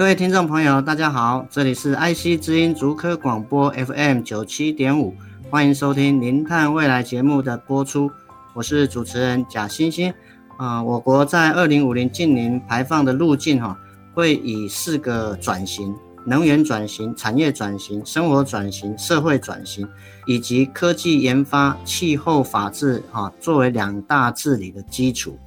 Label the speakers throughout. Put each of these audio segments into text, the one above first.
Speaker 1: 各位听众朋友，大家好，这里是爱惜之音竹科广播 FM 九七点五，欢迎收听《零碳未来》节目的播出，我是主持人贾欣欣。啊、我国在二零五零近零排放的路径哈，会以四个转型：能源转型、产业转型、生活转型、社会转型，以及科技研发、气候法治哈，作为两大治理的基础。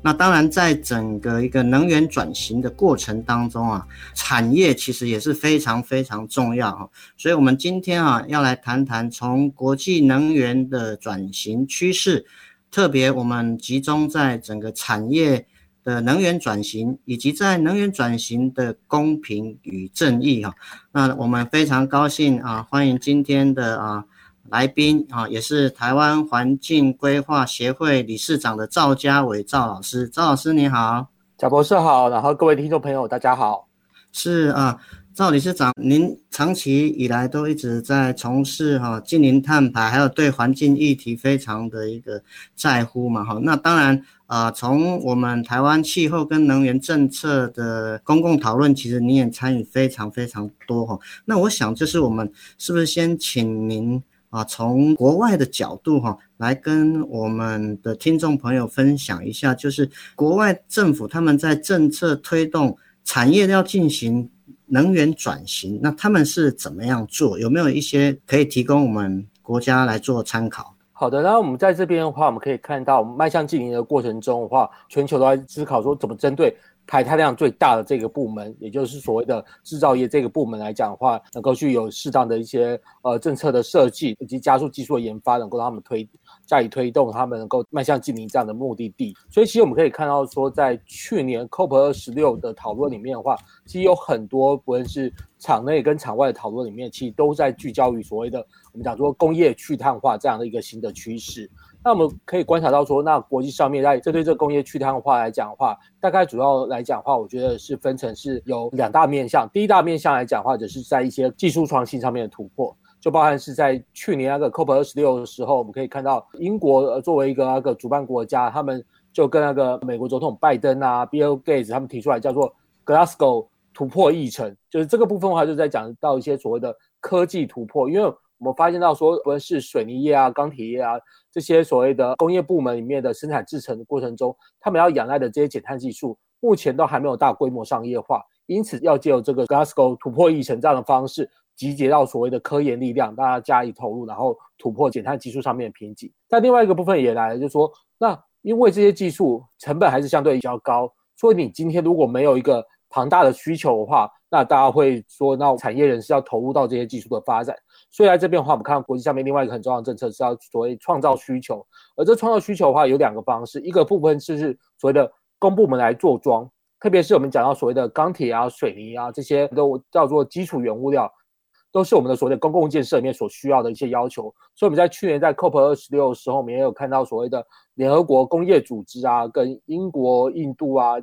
Speaker 1: 那当然，在整个一个能源转型的过程当中啊，产业其实也是非常非常重要哈。所以，我们今天啊，要来谈谈从国际能源的转型趋势，特别我们集中在整个产业的能源转型，以及在能源转型的公平与正义哈。那我们非常高兴啊，欢迎今天的啊。来宾啊，也是台湾环境规划协会理事长的赵家伟赵老师，赵老师你好，
Speaker 2: 贾博士好，然后各位听众朋友大家好。
Speaker 1: 是啊，赵理事长，您长期以来都一直在从事哈近零碳排，还有对环境议题非常的一个在乎嘛哈。那当然啊，从我们台湾气候跟能源政策的公共讨论，其实您也参与非常非常多哈。那我想就是我们是不是先请您？啊，从国外的角度哈，来跟我们的听众朋友分享一下，就是国外政府他们在政策推动产业要进行能源转型，那他们是怎么样做？有没有一些可以提供我们国家来做参考？
Speaker 2: 好的，那我们在这边的话，我们可以看到，迈向净零的过程中的话，全球都在思考说怎么针对。排碳量最大的这个部门，也就是所谓的制造业这个部门来讲的话，能够去有适当的一些呃政策的设计，以及加速技术的研发，能够让他们推加以推动，他们能够迈向净零这样的目的地。所以，其实我们可以看到说，在去年 COP 二十六的讨论里面的话，其实有很多不论是场内跟场外的讨论里面，其实都在聚焦于所谓的我们讲说工业去碳化这样的一个新的趋势。那我们可以观察到说，那国际上面在针对这个工业去碳化来讲的话，大概主要来讲的话，我觉得是分成是有两大面向。第一大面向来讲的话，就是在一些技术创新上面的突破，就包含是在去年那个 COP 二十六的时候，我们可以看到英国作为一个那个主办国家，他们就跟那个美国总统拜登啊、Bill Gates 他们提出来叫做 Glasgow 突破议程，就是这个部分的话，就在讲到一些所谓的科技突破，因为。我们发现到说，不论是水泥业啊、钢铁业啊这些所谓的工业部门里面的生产制成的过程中，他们要仰赖的这些减碳技术，目前都还没有大规模商业化，因此要借由这个 Glasgow 突破议程这样的方式，集结到所谓的科研力量，大家加以投入，然后突破减碳技术上面的瓶颈。但另外一个部分也来了，就是说，那因为这些技术成本还是相对比较高，所以你今天如果没有一个庞大的需求的话，那大家会说，那产业人是要投入到这些技术的发展。所以在这边的话，我们看到国际上面另外一个很重要的政策是要所谓创造需求，而这创造需求的话有两个方式，一个部分是所谓的公部门来做庄，特别是我们讲到所谓的钢铁啊、水泥啊这些都叫做基础原物料，都是我们的所谓的公共建设里面所需要的一些要求。所以我们在去年在 COP 二十六的时候，我们也有看到所谓的联合国工业组织啊，跟英国、印度啊。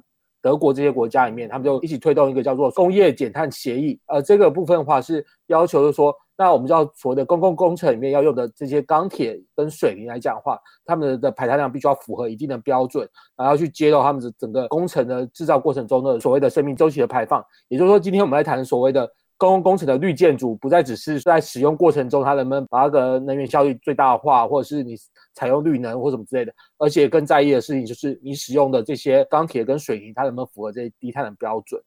Speaker 2: 德国这些国家里面，他们就一起推动一个叫做工业减碳协议。呃，这个部分的话是要求，就是说，那我们知道所谓的公共工程里面要用的这些钢铁跟水泥来讲的话，他们的排碳量必须要符合一定的标准，然后去接到他们的整个工程的制造过程中的所谓的生命周期的排放。也就是说，今天我们来谈所谓的。公共工程的绿建筑不再只是在使用过程中，它能不能把那个能源效率最大化，或者是你采用绿能或什么之类的，而且更在意的事情就是你使用的这些钢铁跟水泥，它能不能符合这些低碳的标准。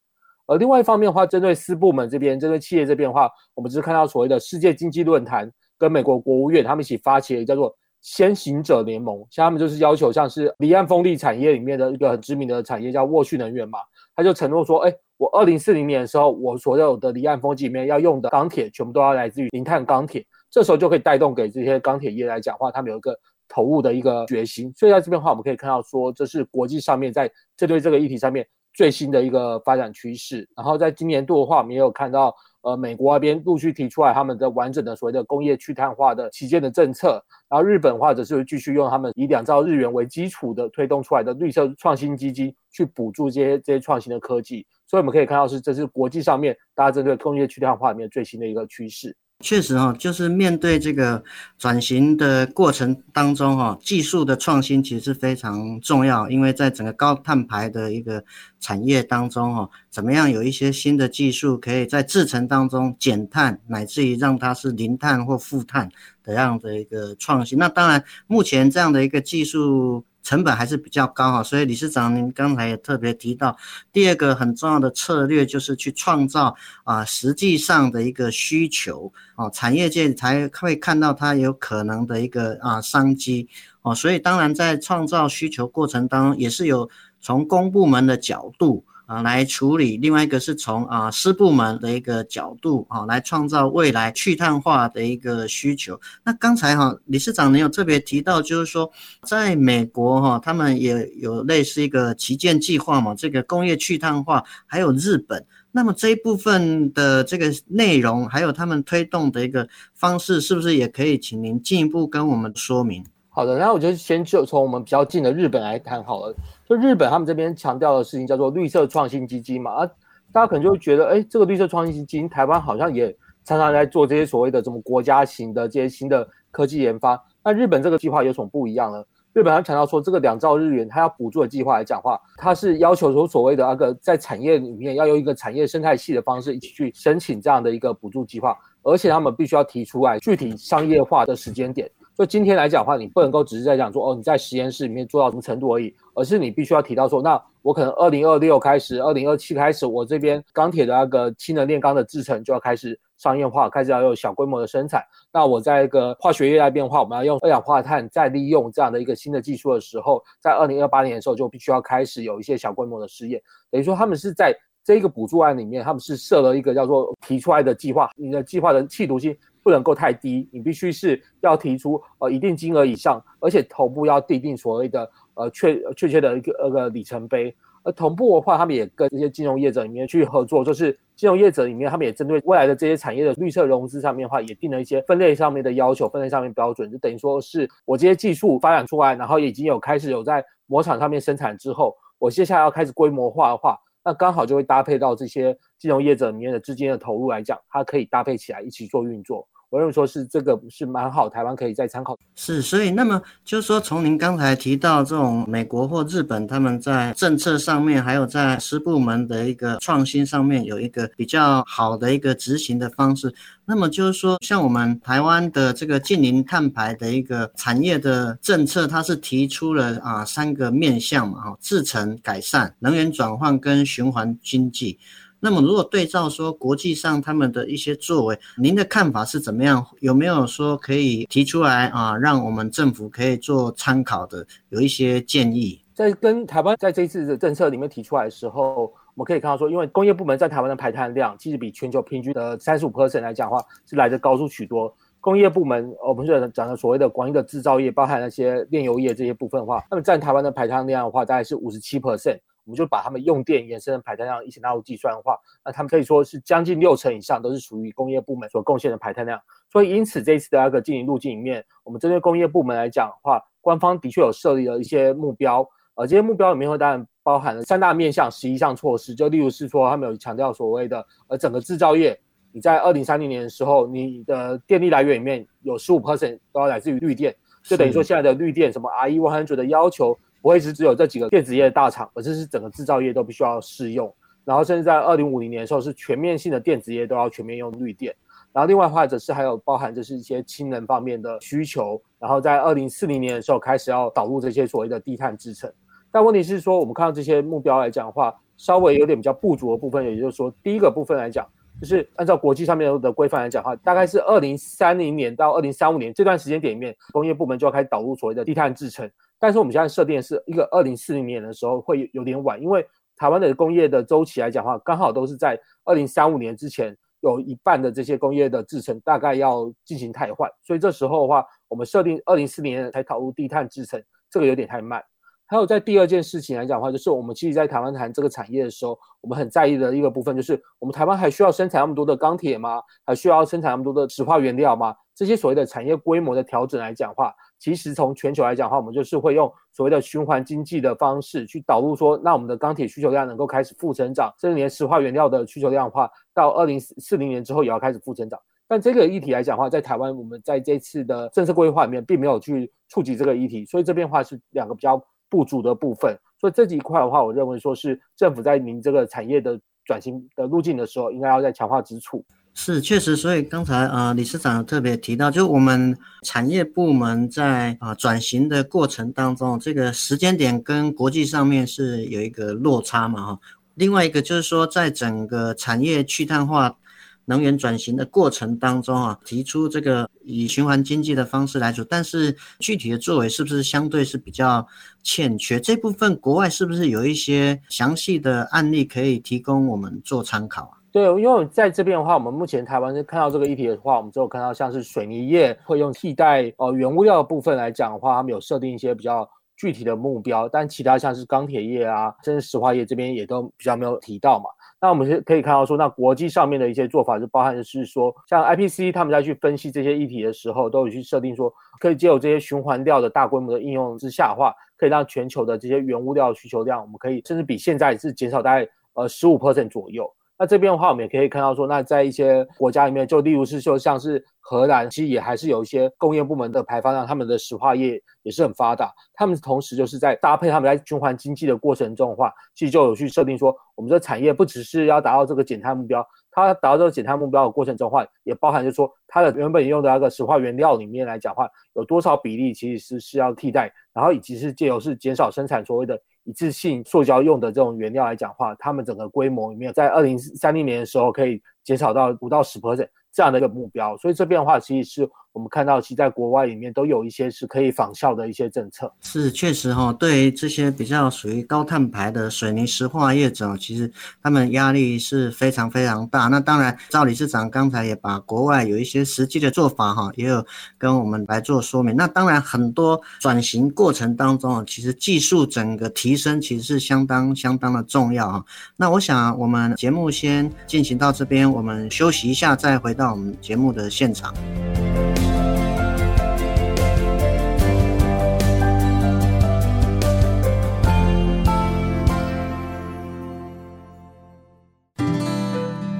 Speaker 2: 而另外一方面的话，针对私部门这边，针对企业这边的话，我们只是看到所谓的世界经济论坛跟美国国务院他们一起发起了一个叫做先行者联盟，像他们就是要求像是离岸风力产业里面的一个很知名的产业叫沃旭能源嘛，他就承诺说，哎。我二零四零年的时候，我所有的离岸风机里面要用的钢铁，全部都要来自于零碳钢铁。这时候就可以带动给这些钢铁业来讲话，他们有一个投入的一个决心。所以在这边的话，我们可以看到说，这是国际上面在针对这个议题上面最新的一个发展趋势。然后在今年度的话，我们也有看到。呃，美国那边陆续提出来他们的完整的所谓的工业去碳化的旗舰的政策，然后日本或者是继续用他们以两兆日元为基础的推动出来的绿色创新基金去补助这些这些创新的科技，所以我们可以看到是这是国际上面大家针对工业去碳化里面最新的一个趋势。
Speaker 1: 确实哈，就是面对这个转型的过程当中哈，技术的创新其实是非常重要，因为在整个高碳排的一个产业当中哈，怎么样有一些新的技术可以在制程当中减碳，乃至于让它是零碳或负碳的这样的一个创新。那当然，目前这样的一个技术。成本还是比较高哈，所以理事长您刚才也特别提到，第二个很重要的策略就是去创造啊实际上的一个需求哦，产业界才会看到它有可能的一个啊商机哦，所以当然在创造需求过程当中，也是有从公部门的角度。啊，来处理。另外一个是从啊私部门的一个角度啊，来创造未来去碳化的一个需求。那刚才哈理事长您有特别提到，就是说在美国哈，他们也有类似一个旗舰计划嘛，这个工业去碳化，还有日本。那么这一部分的这个内容，还有他们推动的一个方式，是不是也可以请您进一步跟我们说明？
Speaker 2: 好的，那我就先就从我们比较近的日本来谈好了。就日本他们这边强调的事情叫做绿色创新基金嘛，啊，大家可能就会觉得，哎，这个绿色创新基金，台湾好像也常常在做这些所谓的什么国家型的这些新的科技研发。那日本这个计划有什么不一样呢？日本他强调说，这个两兆日元，它要补助的计划来讲话，它是要求说所谓的那个在产业里面要用一个产业生态系的方式一起去申请这样的一个补助计划，而且他们必须要提出来具体商业化的时间点。就今天来讲的话，你不能够只是在讲说哦，你在实验室里面做到什么程度而已，而是你必须要提到说，那我可能二零二六开始，二零二七开始，我这边钢铁的那个氢能炼钢的制程就要开始商业化，开始要有小规模的生产。那我在一个化学业来变化，我们要用二氧化碳再利用这样的一个新的技术的时候，在二零二八年的时候就必须要开始有一些小规模的试验。等于说他们是在这个补助案里面，他们是设了一个叫做提出来的计划，你的计划的企图心。不能够太低，你必须是要提出呃一定金额以上，而且头部要订定所谓的呃确确切的一个那个里程碑。而同步的话，他们也跟这些金融业者里面去合作，就是金融业者里面，他们也针对未来的这些产业的绿色融资上面的话，也定了一些分类上面的要求，分类上面标准，就等于说是我这些技术发展出来，然后已经有开始有在模厂上面生产之后，我接下来要开始规模化的话。那刚好就会搭配到这些金融业者里面的资金的投入来讲，它可以搭配起来一起做运作。我认为说是这个不是蛮好，台湾可以再参考。
Speaker 1: 是，所以那么就是说，从您刚才提到这种美国或日本他们在政策上面，还有在私部门的一个创新上面有一个比较好的一个执行的方式。那么就是说，像我们台湾的这个近零碳排的一个产业的政策，它是提出了啊三个面向嘛，哈，制程改善、能源转换跟循环经济。那么，如果对照说国际上他们的一些作为，您的看法是怎么样？有没有说可以提出来啊，让我们政府可以做参考的，有一些建议？
Speaker 2: 在跟台湾在这一次的政策里面提出来的时候，我们可以看到说，因为工业部门在台湾的排碳量其实比全球平均的三十五 percent 来讲的话，是来得高出许多。工业部门，我们是讲的所谓的广义的制造业，包含那些炼油业这些部分的话，那么占台湾的排碳量的话，大概是五十七 percent。我们就把他们用电延伸的排碳量一起纳入计算的话，那他们可以说是将近六成以上都是属于工业部门所贡献的排碳量。所以因此这一次的那个经营路径里面，我们针对工业部门来讲的话，官方的确有设立了一些目标，呃，这些目标里面会当然包含了三大面向、十一项措施，就例如是说他们有强调所谓的呃整个制造业，你在二零三零年的时候，你的电力来源里面有十五 percent 都要来自于绿电，就等于说现在的绿电什么 RE100 的要求。不会是只有这几个电子业的大厂，而是是整个制造业都必须要适用。然后甚至在二零五零年的时候，是全面性的电子业都要全面用绿电。然后另外或者是还有包含就是一些氢能方面的需求。然后在二零四零年的时候开始要导入这些所谓的低碳制程。但问题是说，我们看到这些目标来讲的话，稍微有点比较不足的部分，也就是说，第一个部分来讲，就是按照国际上面的规范来讲的话，大概是二零三零年到二零三五年这段时间点里面，工业部门就要开始导入所谓的低碳制程。但是我们现在设定的是一个二零四零年的时候会有点晚，因为台湾的工业的周期来讲的话，刚好都是在二零三五年之前，有一半的这些工业的制程大概要进行汰换，所以这时候的话，我们设定二零四零年才导入低碳制程，这个有点太慢。还有在第二件事情来讲的话，就是我们其实，在台湾谈这个产业的时候，我们很在意的一个部分，就是我们台湾还需要生产那么多的钢铁吗？还需要生产那么多的石化原料吗？这些所谓的产业规模的调整来讲的话，其实从全球来讲的话，我们就是会用所谓的循环经济的方式去导入说，那我们的钢铁需求量能够开始负增长，甚至连石化原料的需求量的话，到二零四零年之后也要开始负增长。但这个议题来讲的话，在台湾我们在这次的政策规划里面并没有去触及这个议题，所以这边话是两个比较不足的部分。所以这几块的话，我认为说是政府在您这个产业的转型的路径的时候，应该要再强化之处。
Speaker 1: 是，确实，所以刚才呃，理事长特别提到，就我们产业部门在啊、呃、转型的过程当中，这个时间点跟国际上面是有一个落差嘛哈。另外一个就是说，在整个产业去碳化能源转型的过程当中啊，提出这个以循环经济的方式来做，但是具体的作为是不是相对是比较欠缺？这部分国外是不是有一些详细的案例可以提供我们做参考啊？
Speaker 2: 对，因为在这边的话，我们目前台湾是看到这个议题的话，我们只有看到像是水泥业会用替代呃原物料的部分来讲的话，他们有设定一些比较具体的目标，但其他像是钢铁业啊，甚至石化业这边也都比较没有提到嘛。那我们是可以看到说，那国际上面的一些做法就包含的是说，像 IPC 他们在去分析这些议题的时候，都有去设定说，可以借由这些循环料的大规模的应用之下的话，可以让全球的这些原物料需求量，我们可以甚至比现在是减少大概呃十五 percent 左右。那这边的话，我们也可以看到说，那在一些国家里面，就例如是说像是荷兰，其实也还是有一些工业部门的排放量，他们的石化业也是很发达。他们同时就是在搭配他们在循环经济的过程中的话，其实就有去设定说，我们的产业不只是要达到这个减碳目标，它达到这个减碳目标的过程中的话，也包含就是说它的原本用的那个石化原料里面来讲话，有多少比例其实是是要替代，然后以及是借由是减少生产所谓的。一次性塑胶用的这种原料来讲话，他们整个规模里面，在二零三零年的时候可以减少到五到十 percent 这样的一个目标，所以这边的话，其实是。我们看到，其实在国外里面都有一些是可以仿效的一些政策。
Speaker 1: 是，确实哈，对于这些比较属于高碳排的水泥石化业者，其实他们压力是非常非常大。那当然，赵理事长刚才也把国外有一些实际的做法哈，也有跟我们来做说明。那当然，很多转型过程当中，其实技术整个提升其实是相当相当的重要啊。那我想，我们节目先进行到这边，我们休息一下，再回到我们节目的现场。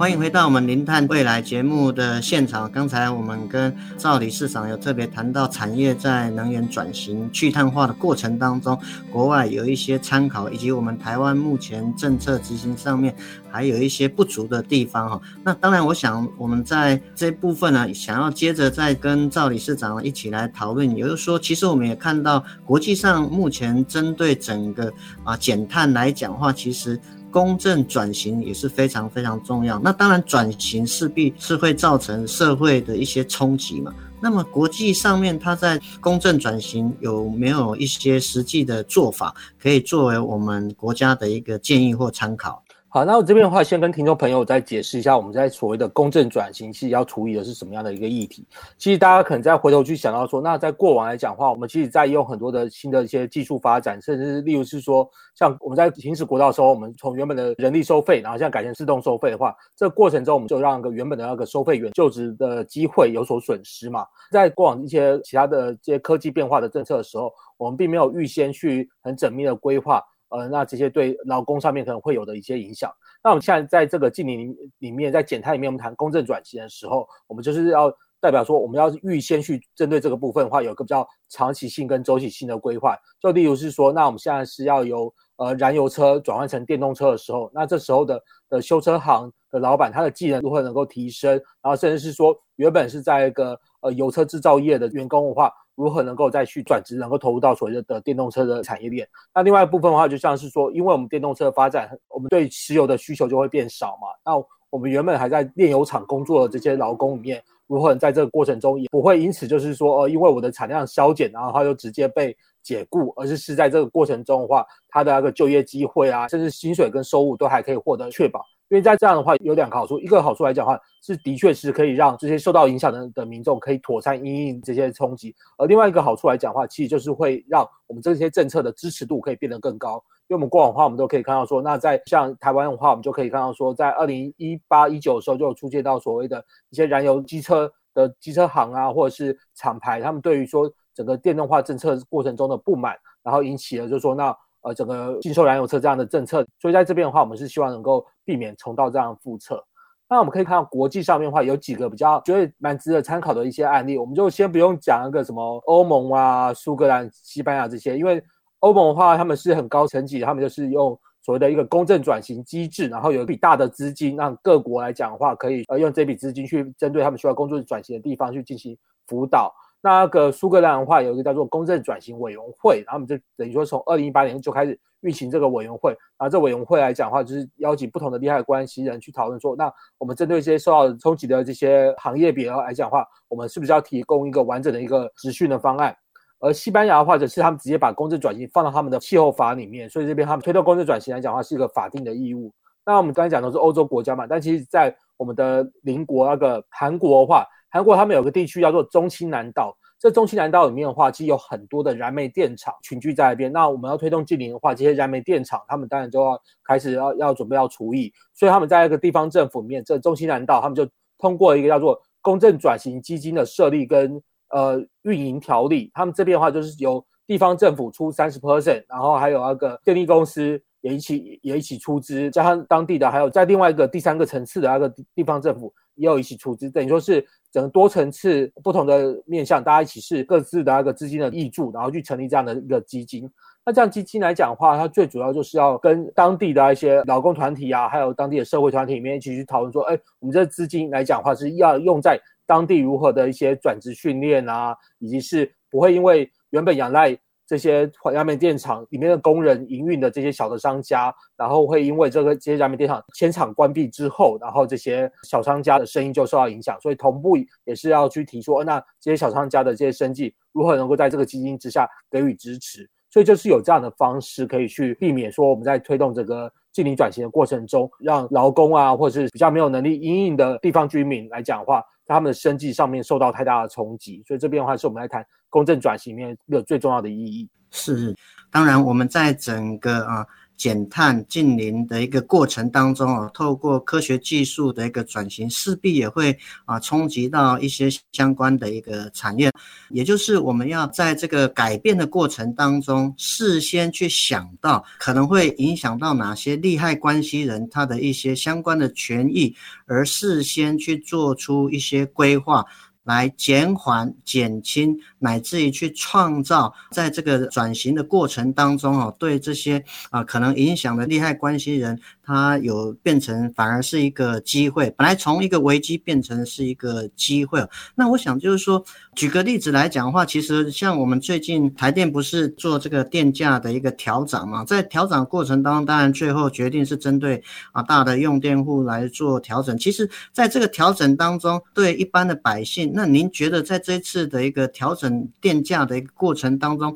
Speaker 1: 欢迎回到我们零碳未来节目的现场。刚才我们跟赵理事长有特别谈到，产业在能源转型去碳化的过程当中，国外有一些参考，以及我们台湾目前政策执行上面还有一些不足的地方哈。那当然，我想我们在这部分呢，想要接着再跟赵理事长一起来讨论，也就是说，其实我们也看到国际上目前针对整个啊减碳来讲话，其实。公正转型也是非常非常重要。那当然，转型势必是会造成社会的一些冲击嘛。那么国际上面，它在公正转型有没有一些实际的做法，可以作为我们国家的一个建议或参考？
Speaker 2: 好，那我这边的话，先跟听众朋友再解释一下，我们在所谓的公正转型，其实要处理的是什么样的一个议题。其实大家可能再回头去想到说，那在过往来讲的话，我们其实在用很多的新的一些技术发展，甚至是例如是说，像我们在行驶国道的时候，我们从原本的人力收费，然后现在改成自动收费的话，这个过程中我们就让个原本的那个收费员就职的机会有所损失嘛。在过往一些其他的这些科技变化的政策的时候，我们并没有预先去很缜密的规划。呃，那这些对劳工上面可能会有的一些影响。那我们现在在这个净零里面，在减碳里面，我们谈公正转型的时候，我们就是要代表说，我们要预先去针对这个部分的话，有个比较长期性跟周期性的规划。就例如是说，那我们现在是要由呃燃油车转换成电动车的时候，那这时候的的修车行的老板，他的技能如何能够提升，然后甚至是说，原本是在一个呃油车制造业的员工的话。如何能够再去转职，能够投入到所谓的电动车的产业链？那另外一部分的话，就像是说，因为我们电动车的发展，我们对石油的需求就会变少嘛。那我们原本还在炼油厂工作的这些劳工里面，如何在这个过程中也不会因此就是说，呃，因为我的产量削减，然后他就直接被解雇，而是是在这个过程中的话，他的那个就业机会啊，甚至薪水跟收入都还可以获得确保。因为在这样的话有两个好处，一个好处来讲的话是的确是可以让这些受到影响的的民众可以妥善因应这些冲击，而另外一个好处来讲的话，其实就是会让我们这些政策的支持度可以变得更高。因为我们过往的话，我们都可以看到说，那在像台湾的话，我们就可以看到说，在二零一八一九的时候就有出现到所谓的一些燃油机车的机车行啊，或者是厂牌，他们对于说整个电动化政策过程中的不满，然后引起了就是说那。呃，整个禁售燃油车这样的政策，所以在这边的话，我们是希望能够避免重蹈这样的覆辙。那我们可以看到国际上面的话，有几个比较觉得蛮值得参考的一些案例，我们就先不用讲一个什么欧盟啊、苏格兰、西班牙这些，因为欧盟的话，他们是很高层级，他们就是用所谓的一个公正转型机制，然后有一笔大的资金，让各国来讲的话，可以呃用这笔资金去针对他们需要公正转型的地方去进行辅导。那个苏格兰的话，有一个叫做公正转型委员会，然后我们就等于说从二零一八年就开始运行这个委员会。然后这委员会来讲的话，就是邀请不同的利害关系人去讨论说，那我们针对一些受到冲击的这些行业别来讲的话，我们是不是要提供一个完整的一个质询的方案？而西班牙的话，则是他们直接把公正转型放到他们的气候法里面，所以这边他们推动公正转型来讲的话，是一个法定的义务。那我们刚才讲的是欧洲国家嘛，但其实在我们的邻国那个韩国的话，韩国他们有个地区叫做中青南道。这中青南道里面的话，其实有很多的燃煤电厂群聚在那边。那我们要推动净零的话，这些燃煤电厂他们当然就要开始要要准备要除役。所以他们在一个地方政府里面，这中青南道他们就通过一个叫做公正转型基金的设立跟呃运营条例。他们这边的话就是由地方政府出三十 percent，然后还有那个电力公司也一起也一起出资，加上当地的还有在另外一个第三个层次的那个地方政府也有一起出资，等于说是。整个多层次不同的面向，大家一起是各自的那个资金的挹注，然后去成立这样的一个基金。那这样基金来讲的话，它最主要就是要跟当地的一些劳工团体啊，还有当地的社会团体里面一起去讨论说，哎，我们这资金来讲的话，是要用在当地如何的一些转职训练啊，以及是不会因为原本仰赖。这些燃煤电厂里面的工人营运的这些小的商家，然后会因为这个这些燃煤电厂迁厂关闭之后，然后这些小商家的生意就受到影响，所以同步也是要去提出，那这些小商家的这些生计如何能够在这个基金之下给予支持？所以就是有这样的方式可以去避免说我们在推动这个净零转型的过程中，让劳工啊或者是比较没有能力因应的地方居民来讲的话，他们的生计上面受到太大的冲击。所以这边的话是我们来谈。公正转型里面一个最重要的意义
Speaker 1: 是，当然我们在整个啊减碳净零的一个过程当中啊，透过科学技术的一个转型，势必也会啊冲击到一些相关的一个产业，也就是我们要在这个改变的过程当中，事先去想到可能会影响到哪些利害关系人他的一些相关的权益，而事先去做出一些规划。来减缓、减轻，乃至于去创造，在这个转型的过程当中，哦，对这些啊可能影响的利害关系人。它有变成反而是一个机会，本来从一个危机变成是一个机会。那我想就是说，举个例子来讲的话，其实像我们最近台电不是做这个电价的一个调涨嘛，在调涨过程当中，当然最后决定是针对啊大的用电户来做调整。其实在这个调整当中，对一般的百姓，那您觉得在这次的一个调整电价的一个过程当中，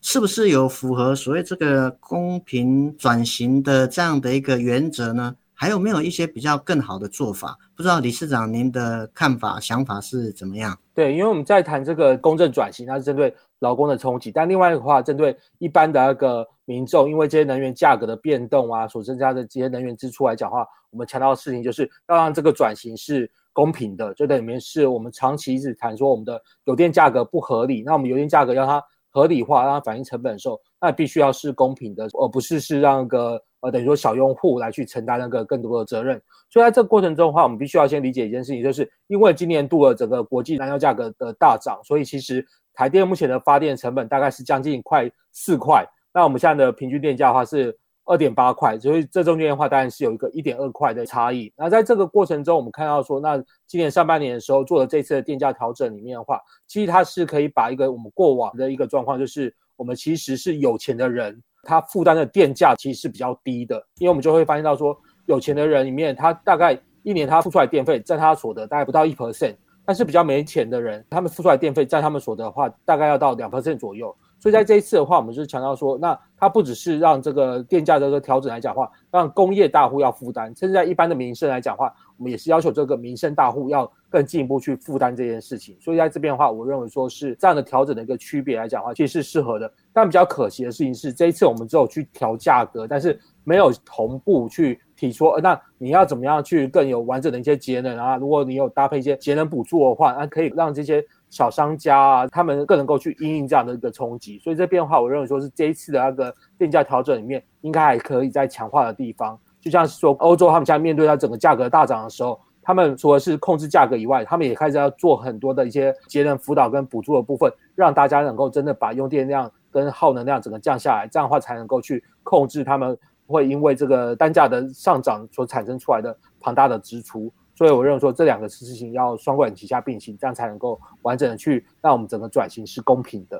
Speaker 1: 是不是有符合所谓这个公平转型的这样的一个原则呢？还有没有一些比较更好的做法？不知道理事长您的看法、想法是怎么样？
Speaker 2: 对，因为我们在谈这个公正转型，它是针对劳工的冲击，但另外的话，针对一般的那个民众，因为这些能源价格的变动啊，所增加的这些能源支出来讲话，我们强调的事情就是要让这个转型是公平的。就等于是我们长期一直谈说我们的油电价格不合理，那我们油电价格要它。合理化，让它反映成本的时候，那必须要是公平的，而不是是让个呃等于说小用户来去承担那个更多的责任。所以在这个过程中的话，我们必须要先理解一件事情，就是因为今年度的整个国际燃料价格的大涨，所以其实台电目前的发电成本大概是将近快四块。那我们现在的平均电价的话是。二点八块，所以这中间的话当然是有一个一点二块的差异。那在这个过程中，我们看到说，那今年上半年的时候做的这次的电价调整里面的话，其实它是可以把一个我们过往的一个状况，就是我们其实是有钱的人，他负担的电价其实是比较低的，因为我们就会发现到说，有钱的人里面，他大概一年他付出来电费占他所得大概不到一 percent，但是比较没钱的人，他们付出来电费占他们所得的话，大概要到两 percent 左右。所以在这一次的话，我们就是强调说，那它不只是让这个电价的这个调整来讲话，让工业大户要负担，甚至在一般的民生来讲话，我们也是要求这个民生大户要更进一步去负担这件事情。所以在这边的话，我认为说是这样的调整的一个区别来讲的话，其实是适合的。但比较可惜的事情是，这一次我们只有去调价格，但是没有同步去提出，那你要怎么样去更有完整的一些节能啊？如果你有搭配一些节能补助的话，那可以让这些。小商家啊，他们更能够去因应这样的一个冲击，所以这边的话，我认为说是这一次的那个电价调整里面，应该还可以再强化的地方。就像是说，欧洲他们现在面对它整个价格大涨的时候，他们除了是控制价格以外，他们也开始要做很多的一些节能辅导跟补助的部分，让大家能够真的把用电量跟耗能量整个降下来，这样的话才能够去控制他们会因为这个单价的上涨所产生出来的庞大的支出。所以我认为说，这两个事情要双管齐下并行，这样才能够完整的去让我们整个转型是公平的。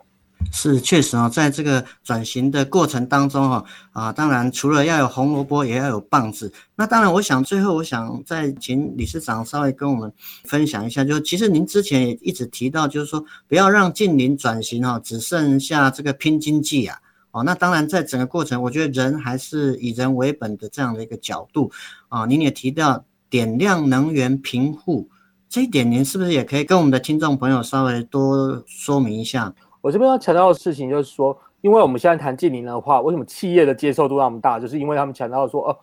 Speaker 1: 是确实啊，在这个转型的过程当中哈啊，当然除了要有红萝卜，也要有棒子。那当然，我想最后我想再请理事长稍微跟我们分享一下，就是其实您之前也一直提到，就是说不要让净零转型哈，只剩下这个拼经济啊。哦，那当然在整个过程，我觉得人还是以人为本的这样的一个角度啊。您也提到。点亮能源贫户这一点，您是不是也可以跟我们的听众朋友稍微多说明一下？
Speaker 2: 我这边要强调的事情就是说，因为我们现在谈近零的话，为什么企业的接受度那么大？就是因为他们强调说，哦，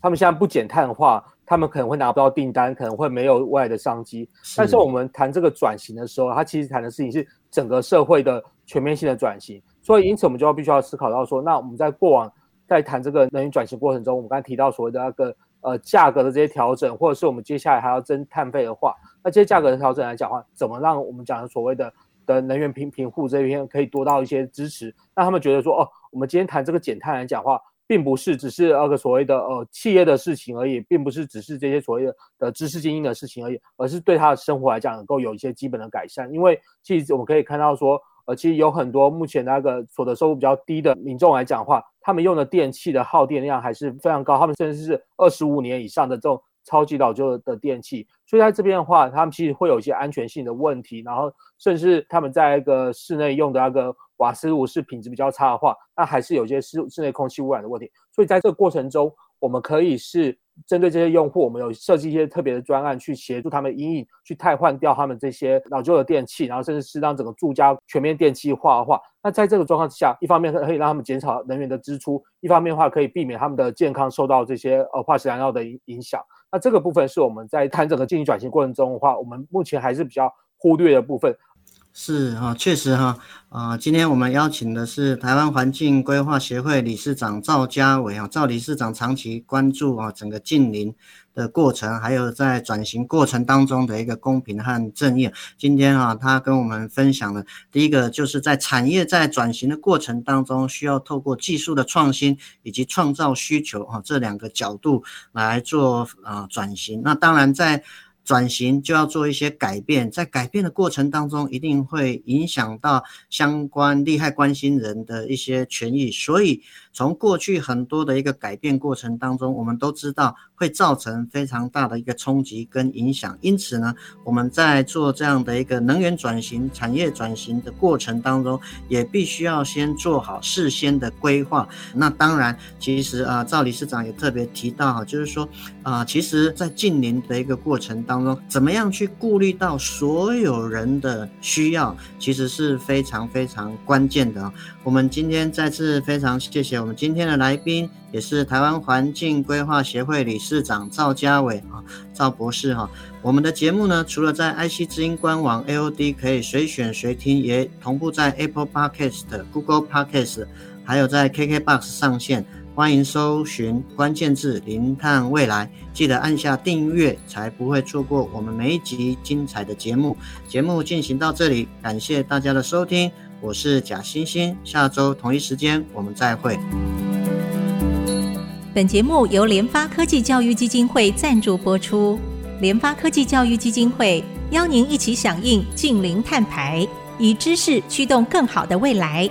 Speaker 2: 他们现在不减碳的话，他们可能会拿不到订单，可能会没有未来的商机。是。但是我们谈这个转型的时候，它其实谈的事情是整个社会的全面性的转型。所以因此，我们就要必须要思考到说，那我们在过往在谈这个能源转型过程中，我们刚才提到所谓的那个。呃，价格的这些调整，或者是我们接下来还要征碳费的话，那这些价格的调整来讲的话，怎么让我们讲的所谓的的能源贫贫户这一边可以多到一些支持？让他们觉得说，哦，我们今天谈这个减碳来讲话，并不是只是那个所谓的呃企业的事情而已，并不是只是这些所谓的的知识精英的事情而已，而是对他的生活来讲能够有一些基本的改善。因为其实我们可以看到说。呃，其实有很多目前那个所得收入比较低的民众来讲的话，他们用的电器的耗电量还是非常高，他们甚至是二十五年以上的这种超级老旧的电器，所以在这边的话，他们其实会有一些安全性的问题，然后甚至他们在一个室内用的那个瓦斯炉是品质比较差的话，那还是有些室室内空气污染的问题，所以在这个过程中，我们可以是。针对这些用户，我们有设计一些特别的专案，去协助他们因应，去汰换掉他们这些老旧的电器，然后甚至是让整个住家全面电气化的话，那在这个状况之下，一方面可以让他们减少能源的支出，一方面的话可以避免他们的健康受到这些呃化石燃料的影影响。那这个部分是我们在谈整个经营转型过程中的话，我们目前还是比较忽略的部分。
Speaker 1: 是哈，确实哈，啊，今天我们邀请的是台湾环境规划协会理事长赵家伟啊，赵理事长长期关注啊整个近邻的过程，还有在转型过程当中的一个公平和正义。今天啊，他跟我们分享的第一个就是在产业在转型的过程当中，需要透过技术的创新以及创造需求啊这两个角度来做啊转型。那当然在。转型就要做一些改变，在改变的过程当中，一定会影响到相关利害关心人的一些权益，所以从过去很多的一个改变过程当中，我们都知道会造成非常大的一个冲击跟影响。因此呢，我们在做这样的一个能源转型、产业转型的过程当中，也必须要先做好事先的规划。那当然，其实啊，赵理事长也特别提到哈，就是说啊，其实在近年的一个过程当，当中怎么样去顾虑到所有人的需要，其实是非常非常关键的。我们今天再次非常谢谢我们今天的来宾，也是台湾环境规划协会理事长赵家伟啊，赵博士哈。我们的节目呢，除了在 IC 之音官网 AOD 可以随选随听，也同步在 Apple Podcast、Google Podcast，还有在 KKBox 上线。欢迎搜寻关键字“零碳未来”，记得按下订阅，才不会错过我们每一集精彩的节目。节目进行到这里，感谢大家的收听，我是贾欣欣，下周同一时间我们再会。
Speaker 3: 本节目由联发科技教育基金会赞助播出，联发科技教育基金会邀您一起响应净零碳排，以知识驱动更好的未来。